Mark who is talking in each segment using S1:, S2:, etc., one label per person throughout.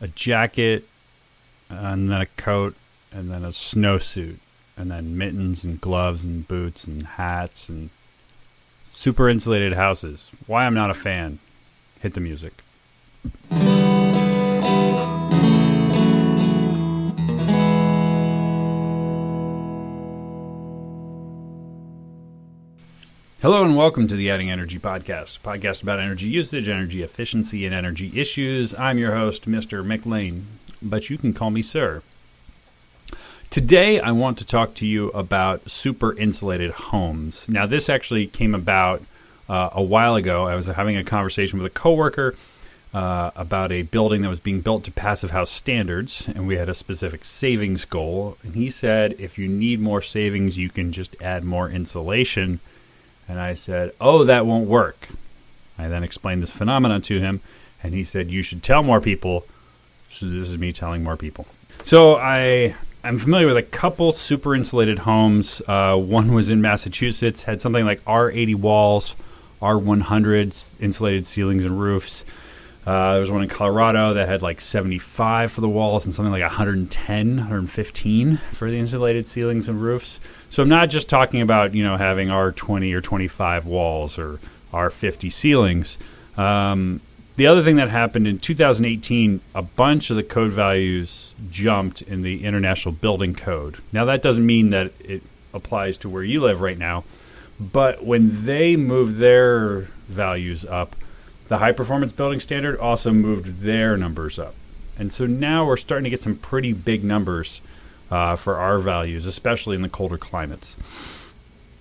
S1: a jacket, and then a coat, and then a snowsuit, and then mittens and gloves and boots and hats and super insulated houses. Why I'm not a fan. Hit the music. Hello and welcome to the Adding Energy Podcast, a podcast about energy usage, energy efficiency, and energy issues. I'm your host, Mr. McLean, but you can call me Sir. Today, I want to talk to you about super insulated homes. Now, this actually came about uh, a while ago. I was having a conversation with a coworker uh, about a building that was being built to passive house standards, and we had a specific savings goal. And he said, if you need more savings, you can just add more insulation and I said, Oh, that won't work. I then explained this phenomenon to him, and he said, You should tell more people. So this is me telling more people. So I I'm familiar with a couple super insulated homes. Uh, one was in Massachusetts, had something like R80 walls, R100 insulated ceilings and roofs. Uh, there was one in Colorado that had like 75 for the walls and something like 110, 115 for the insulated ceilings and roofs. So I'm not just talking about you know having R20 or 25 walls or R50 ceilings. Um, the other thing that happened in 2018, a bunch of the code values jumped in the International Building Code. Now that doesn't mean that it applies to where you live right now, but when they moved their values up, the high performance building standard also moved their numbers up. And so now we're starting to get some pretty big numbers uh, for R values, especially in the colder climates.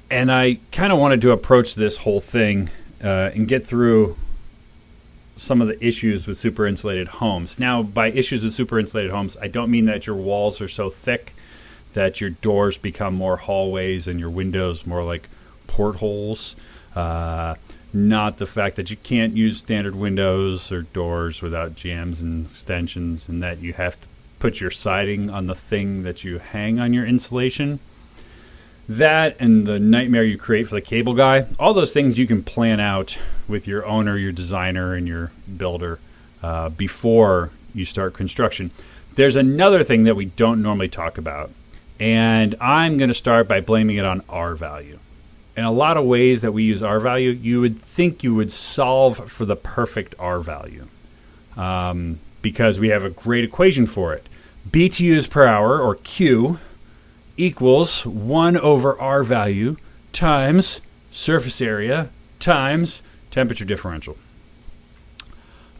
S1: And I kind of wanted to approach this whole thing uh, and get through some of the issues with super insulated homes. Now, by issues with super insulated homes, I don't mean that your walls are so thick that your doors become more hallways and your windows more like portholes. Uh, not the fact that you can't use standard windows or doors without jambs and extensions, and that you have to put your siding on the thing that you hang on your insulation. That and the nightmare you create for the cable guy, all those things you can plan out with your owner, your designer, and your builder uh, before you start construction. There's another thing that we don't normally talk about, and I'm going to start by blaming it on R value in a lot of ways that we use R value, you would think you would solve for the perfect R value um, because we have a great equation for it. BTUs per hour, or Q, equals 1 over R value times surface area times temperature differential.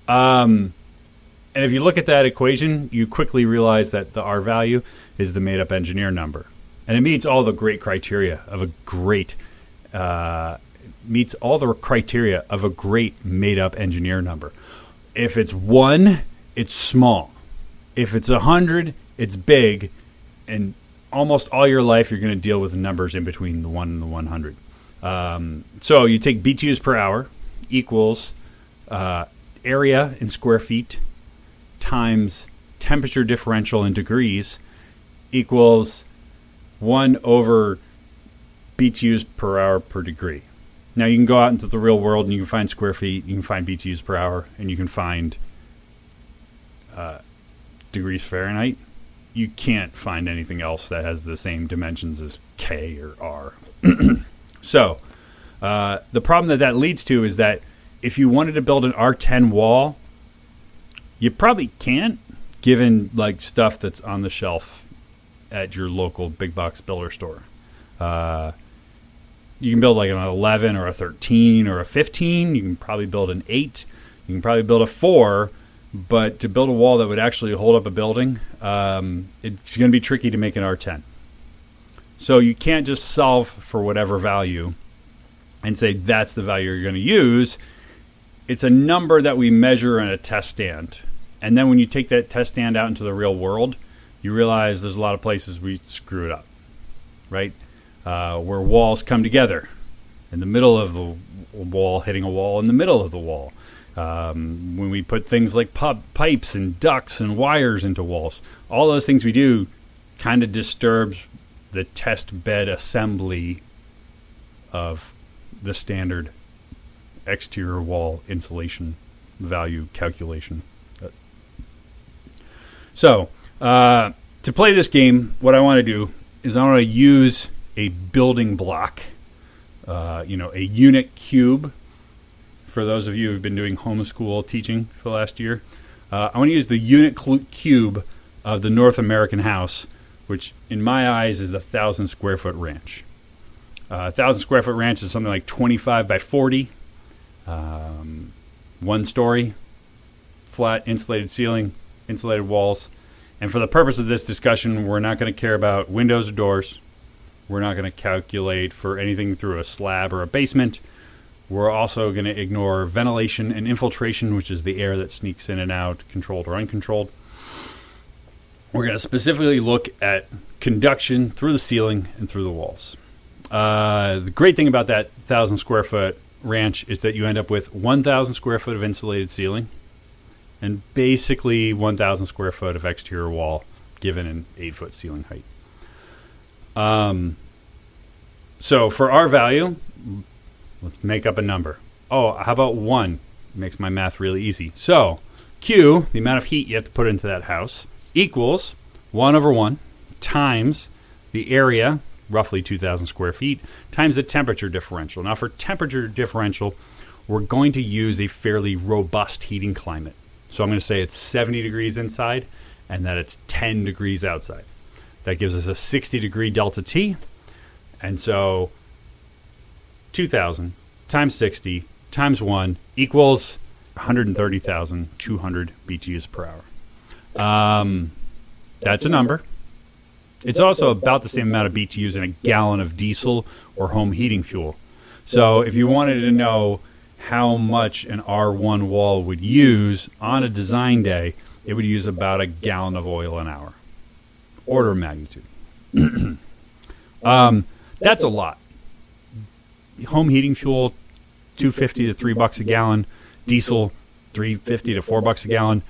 S1: Um, and if you look at that equation, you quickly realize that the R value is the made up engineer number. And it meets all the great criteria of a great uh, meets all the criteria of a great made up engineer number. If it's one, it's small. If it's a hundred, it's big, and almost all your life you're going to deal with numbers in between the one and the 100. Um, so you take BTUs per hour equals uh, area in square feet times temperature differential in degrees equals 1 over BTUs per hour per degree. Now you can go out into the real world and you can find square feet, you can find BTUs per hour, and you can find uh, degrees Fahrenheit. You can't find anything else that has the same dimensions as K or R. so uh, the problem that that leads to is that if you wanted to build an R10 wall, you probably can't, given like stuff that's on the shelf at your local big box builder store. Uh, you can build like an 11 or a 13 or a 15. You can probably build an 8. You can probably build a 4. But to build a wall that would actually hold up a building, um, it's going to be tricky to make an R10. So you can't just solve for whatever value and say that's the value you're going to use. It's a number that we measure in a test stand. And then when you take that test stand out into the real world, you realize there's a lot of places we screw it up, right? Uh, where walls come together in the middle of the wall, hitting a wall in the middle of the wall. Um, when we put things like pipes and ducts and wires into walls, all those things we do kind of disturbs the test bed assembly of the standard exterior wall insulation value calculation. So, uh, to play this game, what I want to do is I want to use a building block, uh, you know, a unit cube. For those of you who've been doing homeschool teaching for the last year, uh, I want to use the unit cl- cube of the North American house, which in my eyes is the thousand square foot ranch. Uh, a thousand square foot ranch is something like 25 by 40, um, one story, flat insulated ceiling, insulated walls. And for the purpose of this discussion, we're not going to care about windows or doors. We're not going to calculate for anything through a slab or a basement. We're also going to ignore ventilation and infiltration, which is the air that sneaks in and out, controlled or uncontrolled. We're going to specifically look at conduction through the ceiling and through the walls. Uh, the great thing about that 1,000 square foot ranch is that you end up with 1,000 square foot of insulated ceiling and basically 1,000 square foot of exterior wall given an 8 foot ceiling height. Um, so for R value, let's make up a number. Oh, how about 1? Makes my math really easy. So Q, the amount of heat you have to put into that house, equals 1 over 1 times the area, roughly 2,000 square feet, times the temperature differential. Now, for temperature differential, we're going to use a fairly robust heating climate. So I'm going to say it's 70 degrees inside and that it's 10 degrees outside. That gives us a 60 degree delta T. And so 2,000 times 60 times 1 equals 130,200 BTUs per hour. Um, that's a number. It's also about the same amount of BTUs in a gallon of diesel or home heating fuel. So if you wanted to know how much an R1 wall would use on a design day, it would use about a gallon of oil an hour. Order of magnitude. um, that's a lot. Home heating fuel, two fifty to three bucks a gallon. Diesel, three fifty to four bucks a gallon.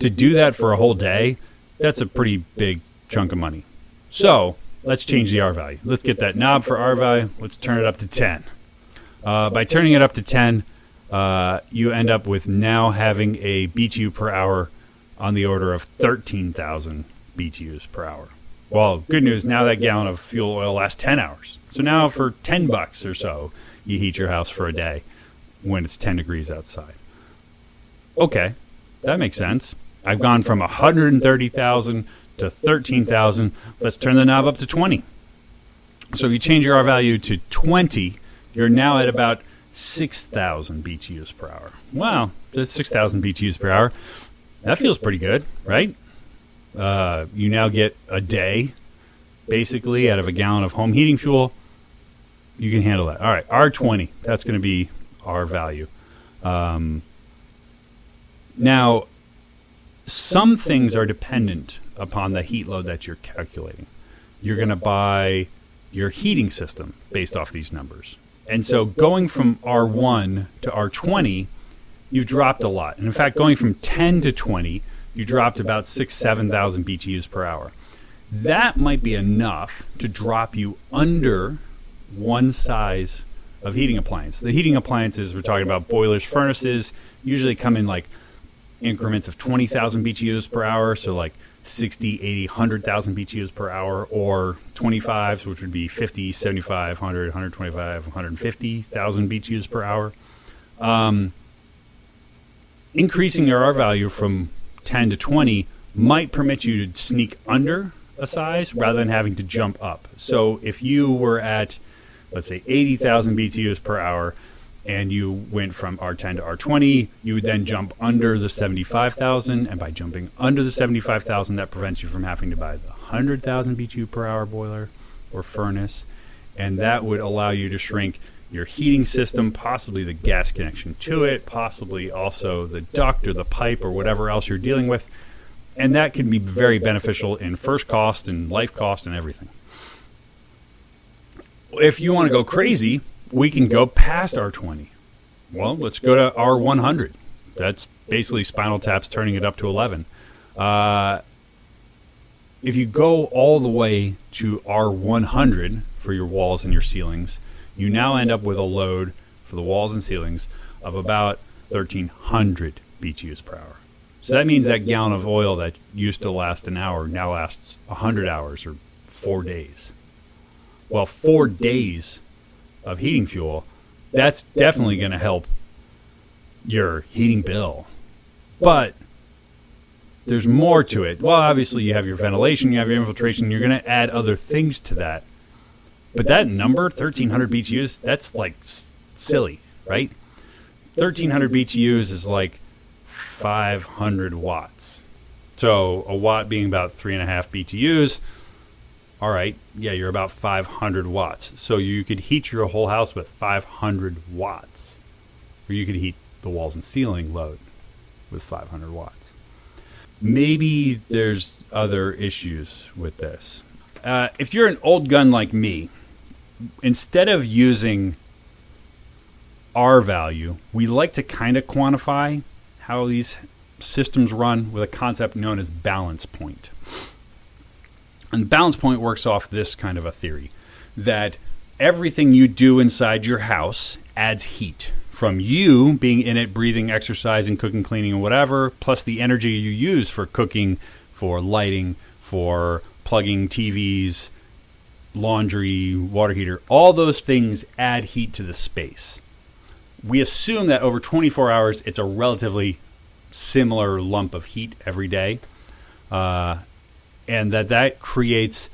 S1: To do that for a whole day, that's a pretty big chunk of money. So let's change the R value. Let's get that knob for R value. Let's turn it up to ten. Uh, by turning it up to 10, uh, you end up with now having a BTU per hour on the order of 13,000 BTUs per hour. Well, good news, now that gallon of fuel oil lasts 10 hours. So now for 10 bucks or so, you heat your house for a day when it's 10 degrees outside. Okay, that makes sense. I've gone from 130,000 to 13,000. Let's turn the knob up to 20. So if you change your R value to 20, you're now at about 6,000 BTUs per hour. Wow, that's 6,000 BTUs per hour. That feels pretty good, right? Uh, you now get a day, basically, out of a gallon of home heating fuel. You can handle that. All right, R20, that's going to be our value. Um, now, some things are dependent upon the heat load that you're calculating. You're going to buy your heating system based off these numbers. And so going from R1 to R20, you've dropped a lot. And in fact, going from 10 to 20, you dropped about six, 7,000 BTUs per hour. That might be enough to drop you under one size of heating appliance. The heating appliances, we're talking about boilers, furnaces, usually come in like increments of 20,000 BTUs per hour. So like 60, 80, 100,000 BTUs per hour, or 25s, which would be 50, 75, 100, 125, 150,000 BTUs per hour. Um, increasing your R value from 10 to 20 might permit you to sneak under a size rather than having to jump up. So if you were at, let's say, 80,000 BTUs per hour, and you went from R10 to R20, you would then jump under the 75,000, and by jumping under the 75,000, that prevents you from having to buy the 100,000 BTU per hour boiler or furnace, and that would allow you to shrink your heating system, possibly the gas connection to it, possibly also the duct or the pipe or whatever else you're dealing with, and that can be very beneficial in first cost and life cost and everything. If you want to go crazy, we can go past R20. Well, let's go to R100. That's basically Spinal Tap's turning it up to 11. Uh, if you go all the way to R100 for your walls and your ceilings, you now end up with a load for the walls and ceilings of about 1300 BTUs per hour. So that means that gallon of oil that used to last an hour now lasts 100 hours or four days. Well, four days of heating fuel, that's definitely going to help your heating bill. But there's more to it. Well, obviously, you have your ventilation, you have your infiltration, you're going to add other things to that. But that number, 1300 BTUs, that's like silly, right? 1300 BTUs is like 500 watts. So a watt being about three and a half BTUs. All right, yeah, you're about 500 watts. So you could heat your whole house with 500 watts, or you could heat the walls and ceiling load with 500 watts. Maybe there's other issues with this. Uh, if you're an old gun like me, instead of using R value, we like to kind of quantify how these systems run with a concept known as balance point. And balance point works off this kind of a theory that everything you do inside your house adds heat from you being in it, breathing, exercising, cooking, cleaning, and whatever, plus the energy you use for cooking, for lighting, for plugging TVs, laundry, water heater, all those things add heat to the space. We assume that over 24 hours, it's a relatively similar lump of heat every day, uh, and that that creates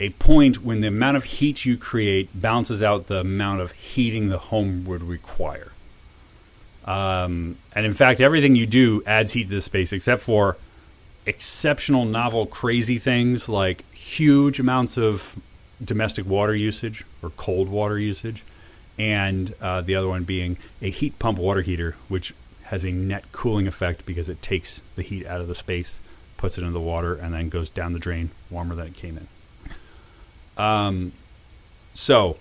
S1: a point when the amount of heat you create balances out the amount of heating the home would require. Um, and in fact, everything you do adds heat to the space except for exceptional, novel, crazy things like huge amounts of domestic water usage or cold water usage, and uh, the other one being a heat pump water heater, which has a net cooling effect because it takes the heat out of the space, puts it into the water, and then goes down the drain warmer than it came in. Um, so,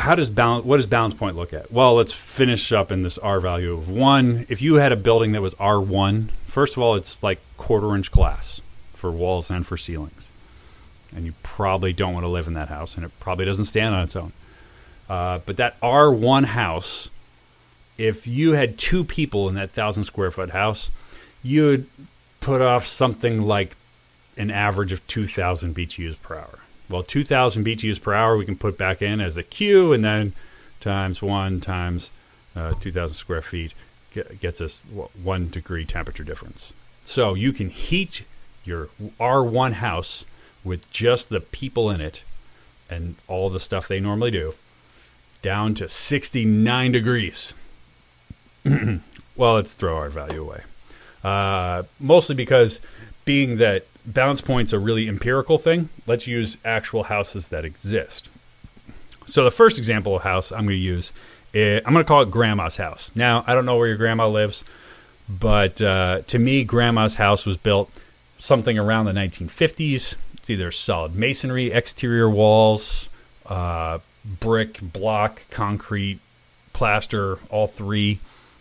S1: how does balance? What does balance point look at? Well, let's finish up in this R value of one. If you had a building that was R one, first of all, it's like quarter inch glass for walls and for ceilings, and you probably don't want to live in that house, and it probably doesn't stand on its own. Uh, but that R one house, if you had two people in that thousand square foot house, you would put off something like an average of 2,000 BTUs per hour. Well, 2,000 BTUs per hour we can put back in as a Q, and then times one times uh, 2,000 square feet gets us one degree temperature difference. So you can heat your R1 house with just the people in it and all the stuff they normally do down to 69 degrees. well, let's throw R value away. Uh, mostly because being that balance point's a really empirical thing, let's use actual houses that exist. So the first example of house I'm going to use, eh, I'm going to call it Grandma's house. Now I don't know where your grandma lives, but uh, to me, Grandma's house was built something around the 1950s. It's either solid masonry, exterior walls, uh, brick, block, concrete, plaster, all three,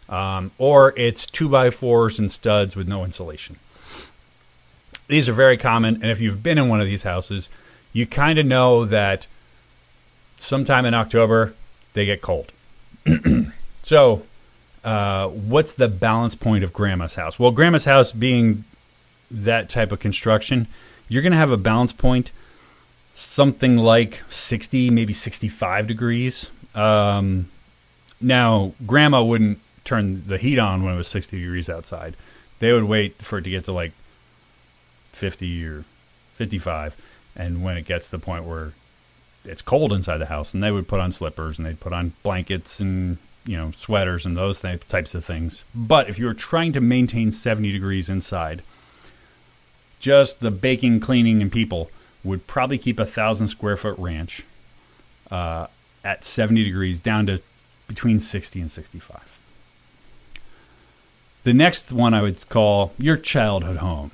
S1: um, or it's two by fours and studs with no insulation. These are very common, and if you've been in one of these houses, you kind of know that sometime in October they get cold. so, uh, what's the balance point of Grandma's house? Well, Grandma's house being that type of construction, you're going to have a balance point something like 60, maybe 65 degrees. Um, now, Grandma wouldn't turn the heat on when it was 60 degrees outside. They would wait for it to get to like 50 or 55. And when it gets to the point where it's cold inside the house, and they would put on slippers and they'd put on blankets and you know sweaters and those th- types of things. But if you were trying to maintain 70 degrees inside, just the baking, cleaning, and people would probably keep a thousand square foot ranch uh, at 70 degrees down to between 60 and 65. The next one I would call your childhood home.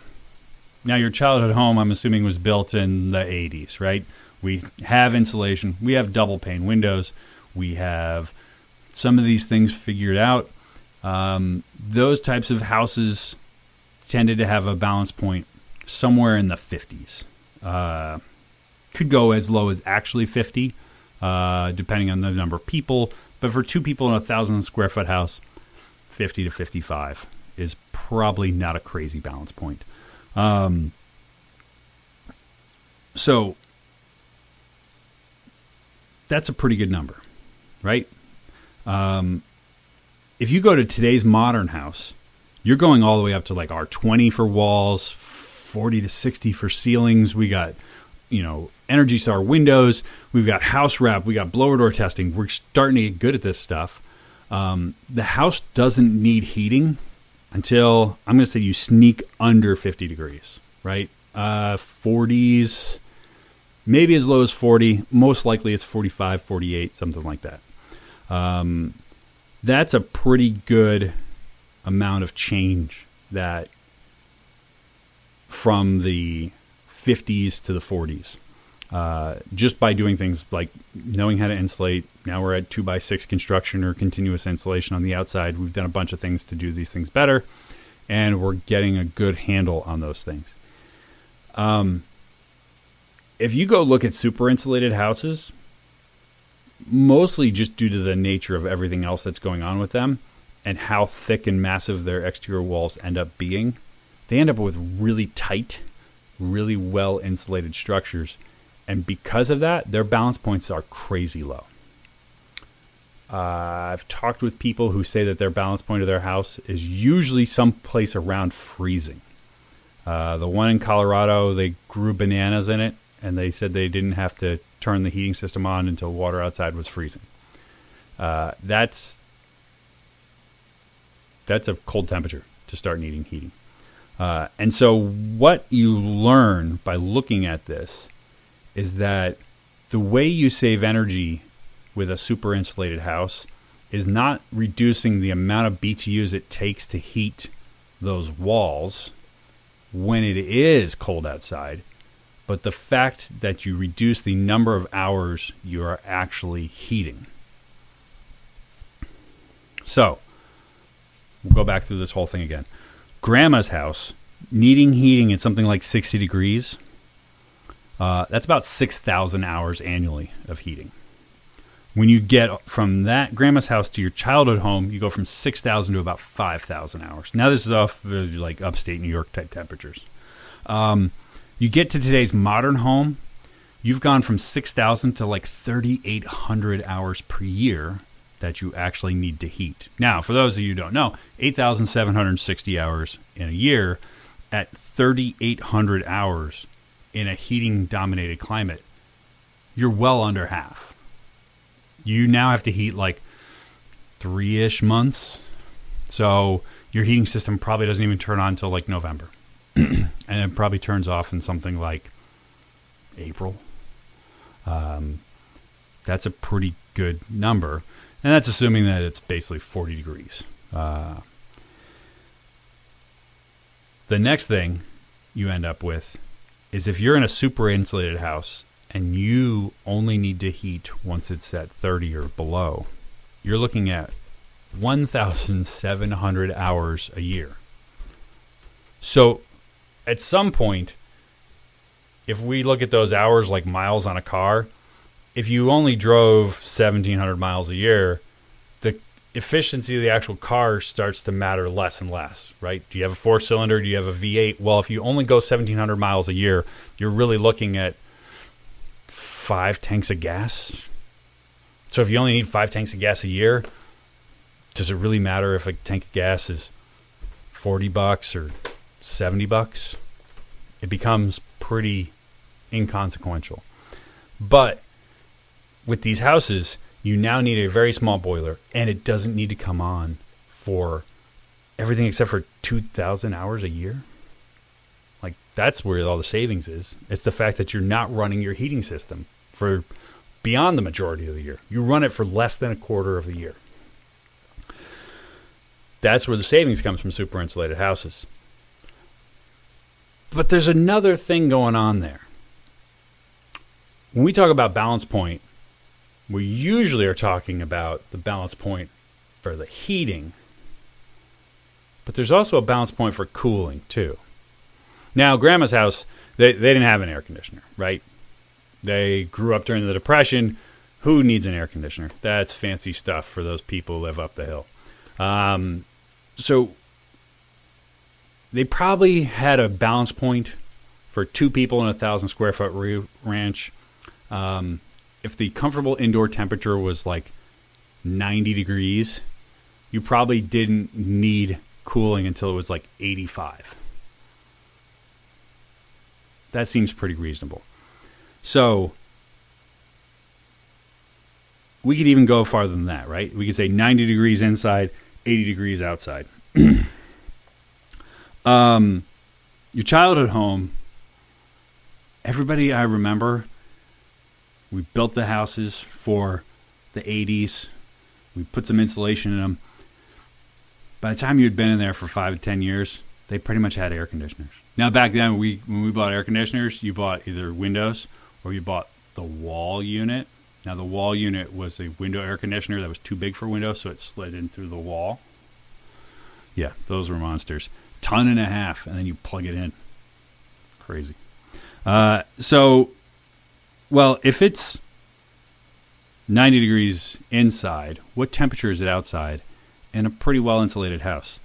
S1: Now, your childhood home, I'm assuming, was built in the 80s, right? We have insulation, we have double pane windows, we have some of these things figured out. Um, those types of houses tended to have a balance point somewhere in the 50s. Uh, could go as low as actually 50, uh, depending on the number of people. But for two people in a thousand square foot house, 50 to 55 is probably not a crazy balance point. Um, so that's a pretty good number, right? Um, if you go to today's modern house, you're going all the way up to like R20 for walls, 40 to 60 for ceilings. We got, you know, Energy Star windows. We've got house wrap. We got blower door testing. We're starting to get good at this stuff. Um, the house doesn't need heating until I'm going to say you sneak under 50 degrees, right? Uh, 40s, maybe as low as 40. Most likely it's 45, 48, something like that. Um, that's a pretty good amount of change that from the 50s to the 40s. Uh, just by doing things like knowing how to insulate. Now we're at two by six construction or continuous insulation on the outside. We've done a bunch of things to do these things better, and we're getting a good handle on those things. Um, if you go look at super insulated houses, mostly just due to the nature of everything else that's going on with them and how thick and massive their exterior walls end up being, they end up with really tight, really well insulated structures. And because of that, their balance points are crazy low. Uh, I've talked with people who say that their balance point of their house is usually someplace around freezing. Uh, the one in Colorado, they grew bananas in it, and they said they didn't have to turn the heating system on until water outside was freezing. Uh, that's that's a cold temperature to start needing heating. Uh, and so, what you learn by looking at this is that the way you save energy with a super insulated house is not reducing the amount of BTUs it takes to heat those walls when it is cold outside, but the fact that you reduce the number of hours you are actually heating. So, we'll go back through this whole thing again. Grandma's house needing heating at something like 60 degrees. Uh, that's about 6,000 hours annually of heating. When you get from that grandma's house to your childhood home, you go from 6,000 to about 5,000 hours. Now, this is off uh, like upstate New York type temperatures. Um, you get to today's modern home, you've gone from 6,000 to like 3,800 hours per year that you actually need to heat. Now, for those of you who don't know, 8,760 hours in a year at 3,800 hours in a heating dominated climate, you're well under half you now have to heat like three ish months. So your heating system probably doesn't even turn on until like November. and it probably turns off in something like April. Um, that's a pretty good number. And that's assuming that it's basically 40 degrees. Uh, the next thing you end up with is if you're in a super insulated house and you only need to heat once it's at 30 or below, you're looking at 1,700 hours a year. So at some point, if we look at those hours like miles on a car, if you only drove 1,700 miles a year, the efficiency of the actual car starts to matter less and less, right? Do you have a four cylinder? Do you have a V8? Well, if you only go 1,700 miles a year, you're really looking at five tanks of gas. So if you only need five tanks of gas a year, does it really matter if a tank of gas is 40 bucks or 70 bucks? It becomes pretty inconsequential. But with these houses, you now need a very small boiler and it doesn't need to come on for everything except for 2,000 hours a year. Like that's where all the savings is. It's the fact that you're not running your heating system for beyond the majority of the year. You run it for less than a quarter of the year. That's where the savings comes from super insulated houses. But there's another thing going on there. When we talk about balance point, we usually are talking about the balance point for the heating. But there's also a balance point for cooling too. Now, grandma's house, they, they didn't have an air conditioner, right? They grew up during the Depression. Who needs an air conditioner? That's fancy stuff for those people who live up the hill. Um, so they probably had a balance point for two people in a thousand square foot ranch. Um, if the comfortable indoor temperature was like 90 degrees, you probably didn't need cooling until it was like 85. That seems pretty reasonable. So we could even go farther than that, right? We could say 90 degrees inside, 80 degrees outside. um, your childhood home, everybody I remember, we built the houses for the 80s. We put some insulation in them. By the time you had been in there for five to 10 years, they pretty much had air conditioners. Now, back then, we when we bought air conditioners, you bought either windows or you bought the wall unit now, the wall unit was a window air conditioner that was too big for windows, so it slid in through the wall. Yeah, those were monsters. Ton and a half, and then you plug it in. Crazy. Uh, so, well, if it's 90 degrees inside, what temperature is it outside in a pretty well insulated house?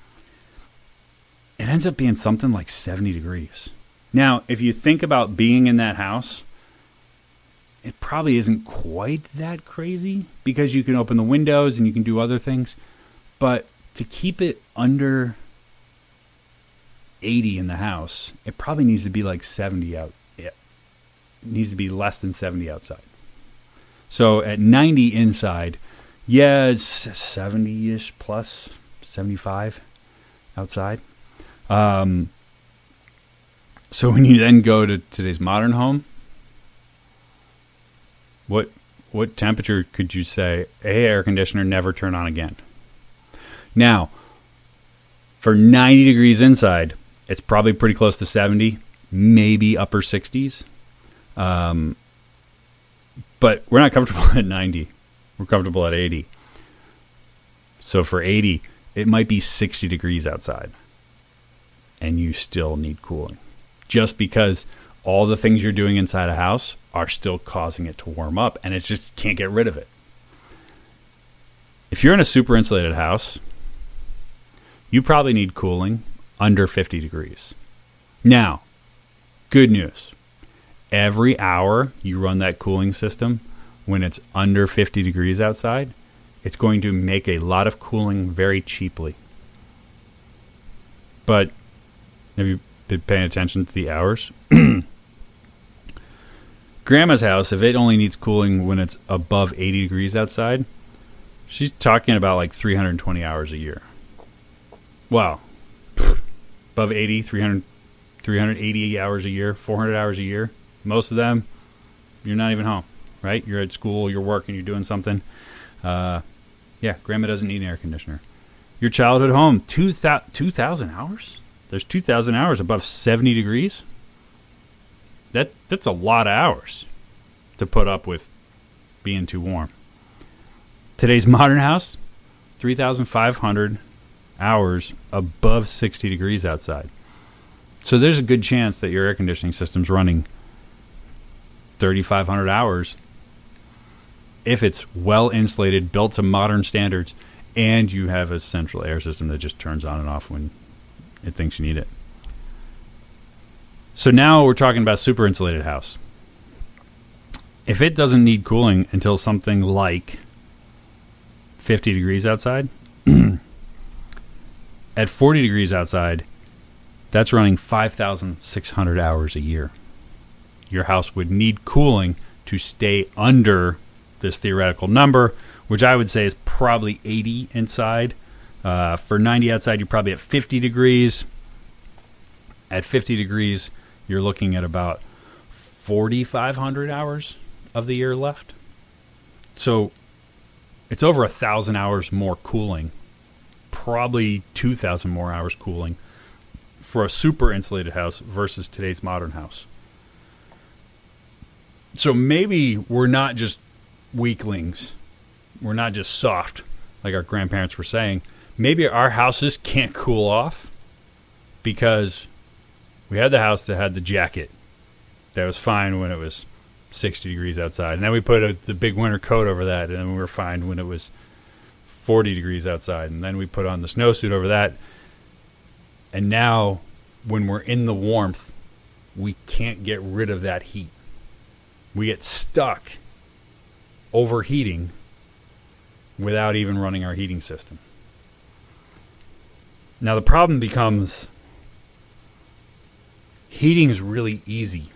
S1: It ends up being something like 70 degrees. Now, if you think about being in that house, it probably isn't quite that crazy because you can open the windows and you can do other things. But to keep it under 80 in the house, it probably needs to be like 70 out. Needs to be less than 70 outside. So at 90 inside, yeah, it's 70 ish plus 75 outside. Um, so when you then go to today's modern home, what what temperature could you say a air conditioner never turn on again? Now, for 90 degrees inside, it's probably pretty close to 70, maybe upper 60s. Um, but we're not comfortable at 90. We're comfortable at 80. So for 80, it might be 60 degrees outside. And you still need cooling. Just because all the things you're doing inside a house are still causing it to warm up and it just can't get rid of it. If you're in a super insulated house, you probably need cooling under 50 degrees. Now, good news. Every hour you run that cooling system when it's under 50 degrees outside, it's going to make a lot of cooling very cheaply. But have you been paying attention to the hours? grandma's house, if it only needs cooling when it's above 80 degrees outside, she's talking about like 320 hours a year. Wow. Above 80, 300, 380 hours a year, 400 hours a year. Most of them, you're not even home, right? You're at school, you're working, you're doing something. Uh, yeah, grandma doesn't need an air conditioner. Your childhood home, 2,000 hours? There's 2,000 hours above 70 degrees? that that's a lot of hours to put up with being too warm. Today's modern house, 3,500 hours above 60 degrees outside. So there's a good chance that your air conditioning system's running 3,500 hours if it's well insulated, built to modern standards, and you have a central air system that just turns on and off when it thinks you need it. So now we're talking about super insulated house. If it doesn't need cooling until something like 50 degrees outside, at 40 degrees outside, that's running 5,600 hours a year. Your house would need cooling to stay under this theoretical number, which I would say is probably 80 inside. Uh, for 90 outside, you're probably at 50 degrees. At 50 degrees, you're looking at about 4,500 hours of the year left. So it's over a thousand hours more cooling, probably 2,000 more hours cooling for a super insulated house versus today's modern house. So maybe we're not just weaklings, we're not just soft like our grandparents were saying. Maybe our houses can't cool off because we had the house that had the jacket that was fine when it was 60 degrees outside. And then we put a, the big winter coat over that, and then we were fine when it was 40 degrees outside. And then we put on the snowsuit over that. And now, when we're in the warmth, we can't get rid of that heat. We get stuck overheating without even running our heating system. Now, the problem becomes heating is really easy.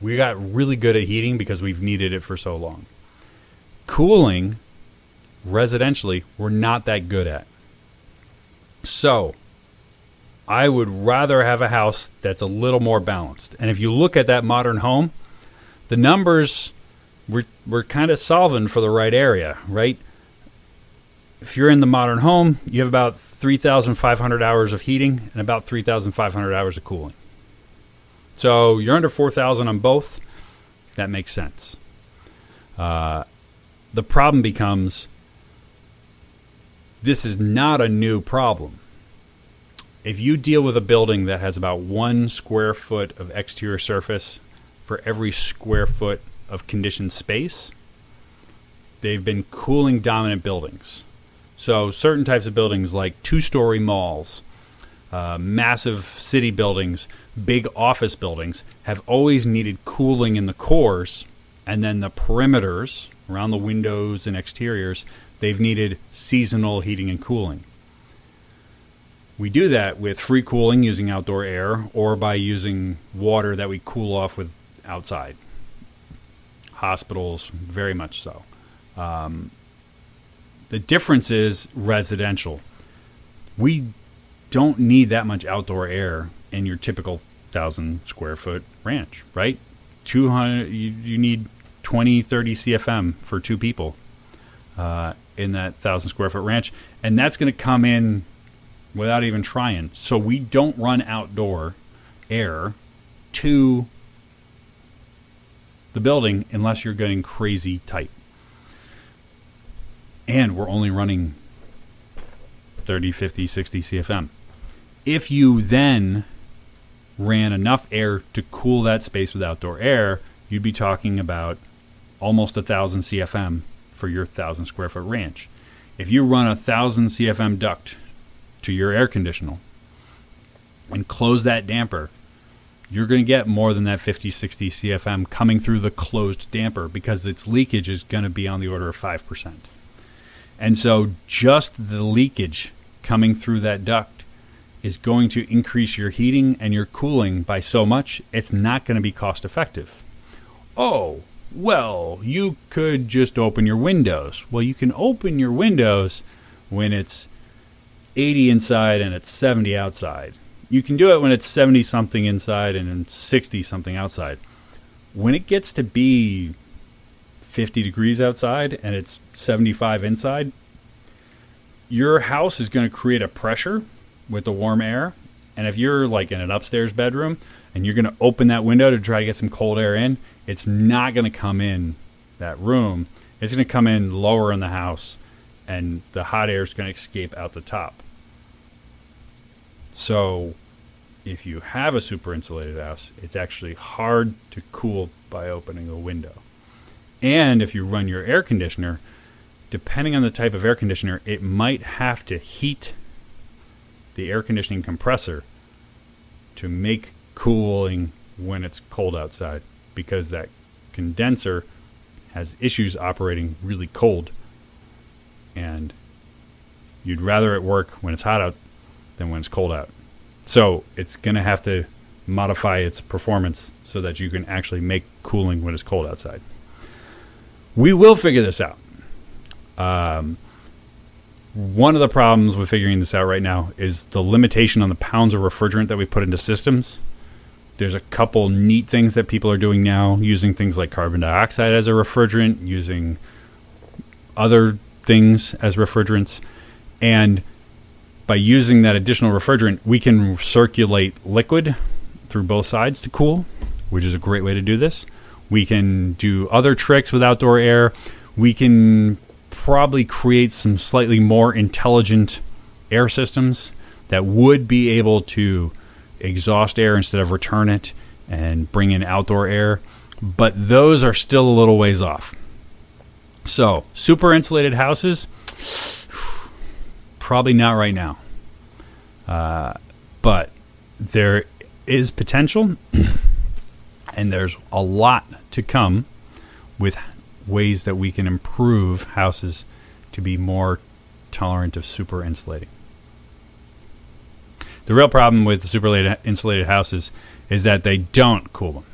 S1: We got really good at heating because we've needed it for so long. Cooling, residentially, we're not that good at. So, I would rather have a house that's a little more balanced. And if you look at that modern home, the numbers we're, we're kind of solving for the right area, right? If you're in the modern home, you have about 3,500 hours of heating and about 3,500 hours of cooling. So you're under 4,000 on both. That makes sense. Uh, the problem becomes this is not a new problem. If you deal with a building that has about one square foot of exterior surface for every square foot of conditioned space, they've been cooling dominant buildings. So, certain types of buildings like two story malls, uh, massive city buildings, big office buildings have always needed cooling in the cores, and then the perimeters around the windows and exteriors, they've needed seasonal heating and cooling. We do that with free cooling using outdoor air or by using water that we cool off with outside. Hospitals, very much so. Um, the difference is residential. We don't need that much outdoor air in your typical thousand square foot ranch, right? 200, you, you need 20, 30 CFM for two people uh, in that thousand square foot ranch. And that's going to come in without even trying. So we don't run outdoor air to the building unless you're getting crazy tight. And we're only running 30, 50, 60 CFM. If you then ran enough air to cool that space with outdoor air, you'd be talking about almost a thousand CFM for your thousand square foot ranch. If you run a thousand CFM duct to your air conditioner and close that damper, you're going to get more than that 50, 60 CFM coming through the closed damper because its leakage is going to be on the order of 5%. And so just the leakage coming through that duct is going to increase your heating and your cooling by so much, it's not going to be cost effective. Oh, well, you could just open your windows. Well, you can open your windows when it's 80 inside and it's 70 outside. You can do it when it's 70 something inside and 60 something outside. When it gets to be 50 degrees outside and it's 75 inside, your house is going to create a pressure with the warm air. And if you're like in an upstairs bedroom and you're going to open that window to try to get some cold air in, it's not going to come in that room. It's going to come in lower in the house and the hot air is going to escape out the top. So if you have a super insulated house, it's actually hard to cool by opening a window. And if you run your air conditioner, depending on the type of air conditioner, it might have to heat the air conditioning compressor to make cooling when it's cold outside because that condenser has issues operating really cold and you'd rather it work when it's hot out than when it's cold out. So it's going to have to modify its performance so that you can actually make cooling when it's cold outside. We will figure this out. Um, one of the problems with figuring this out right now is the limitation on the pounds of refrigerant that we put into systems. There's a couple neat things that people are doing now, using things like carbon dioxide as a refrigerant, using other things as refrigerants. And by using that additional refrigerant, we can circulate liquid through both sides to cool, which is a great way to do this. We can do other tricks with outdoor air. We can probably create some slightly more intelligent air systems that would be able to exhaust air instead of return it and bring in outdoor air. But those are still a little ways off. So, super insulated houses, Probably not right now. Uh, but there is potential, and there's a lot to come with ways that we can improve houses to be more tolerant of super insulating. The real problem with super insulated houses is that they don't cool them.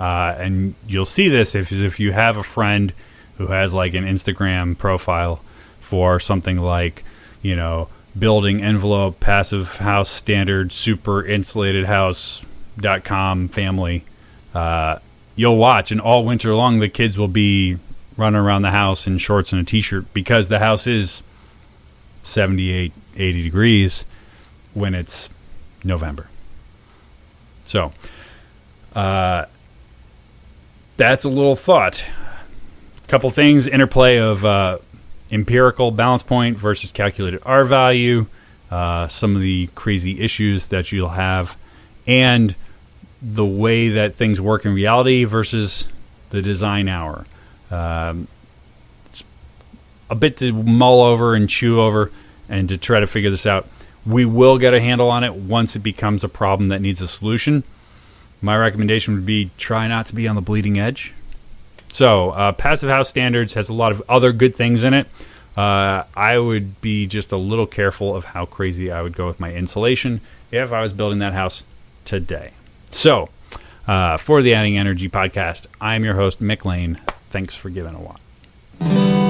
S1: Uh, and you'll see this if, if you have a friend who has like an Instagram profile for something like, you know, building envelope, passive house standard, super insulated house.com family. Uh, you'll watch, and all winter long, the kids will be running around the house in shorts and a t shirt because the house is 78, 80 degrees when it's November. So, uh, that's a little thought. A couple things interplay of uh, empirical balance point versus calculated R value, uh, some of the crazy issues that you'll have, and the way that things work in reality versus the design hour. Um, it's a bit to mull over and chew over and to try to figure this out. We will get a handle on it once it becomes a problem that needs a solution. My recommendation would be try not to be on the bleeding edge. So, uh, Passive House Standards has a lot of other good things in it. Uh, I would be just a little careful of how crazy I would go with my insulation if I was building that house today. So, uh, for the Adding Energy podcast, I'm your host, Mick Lane. Thanks for giving a watch.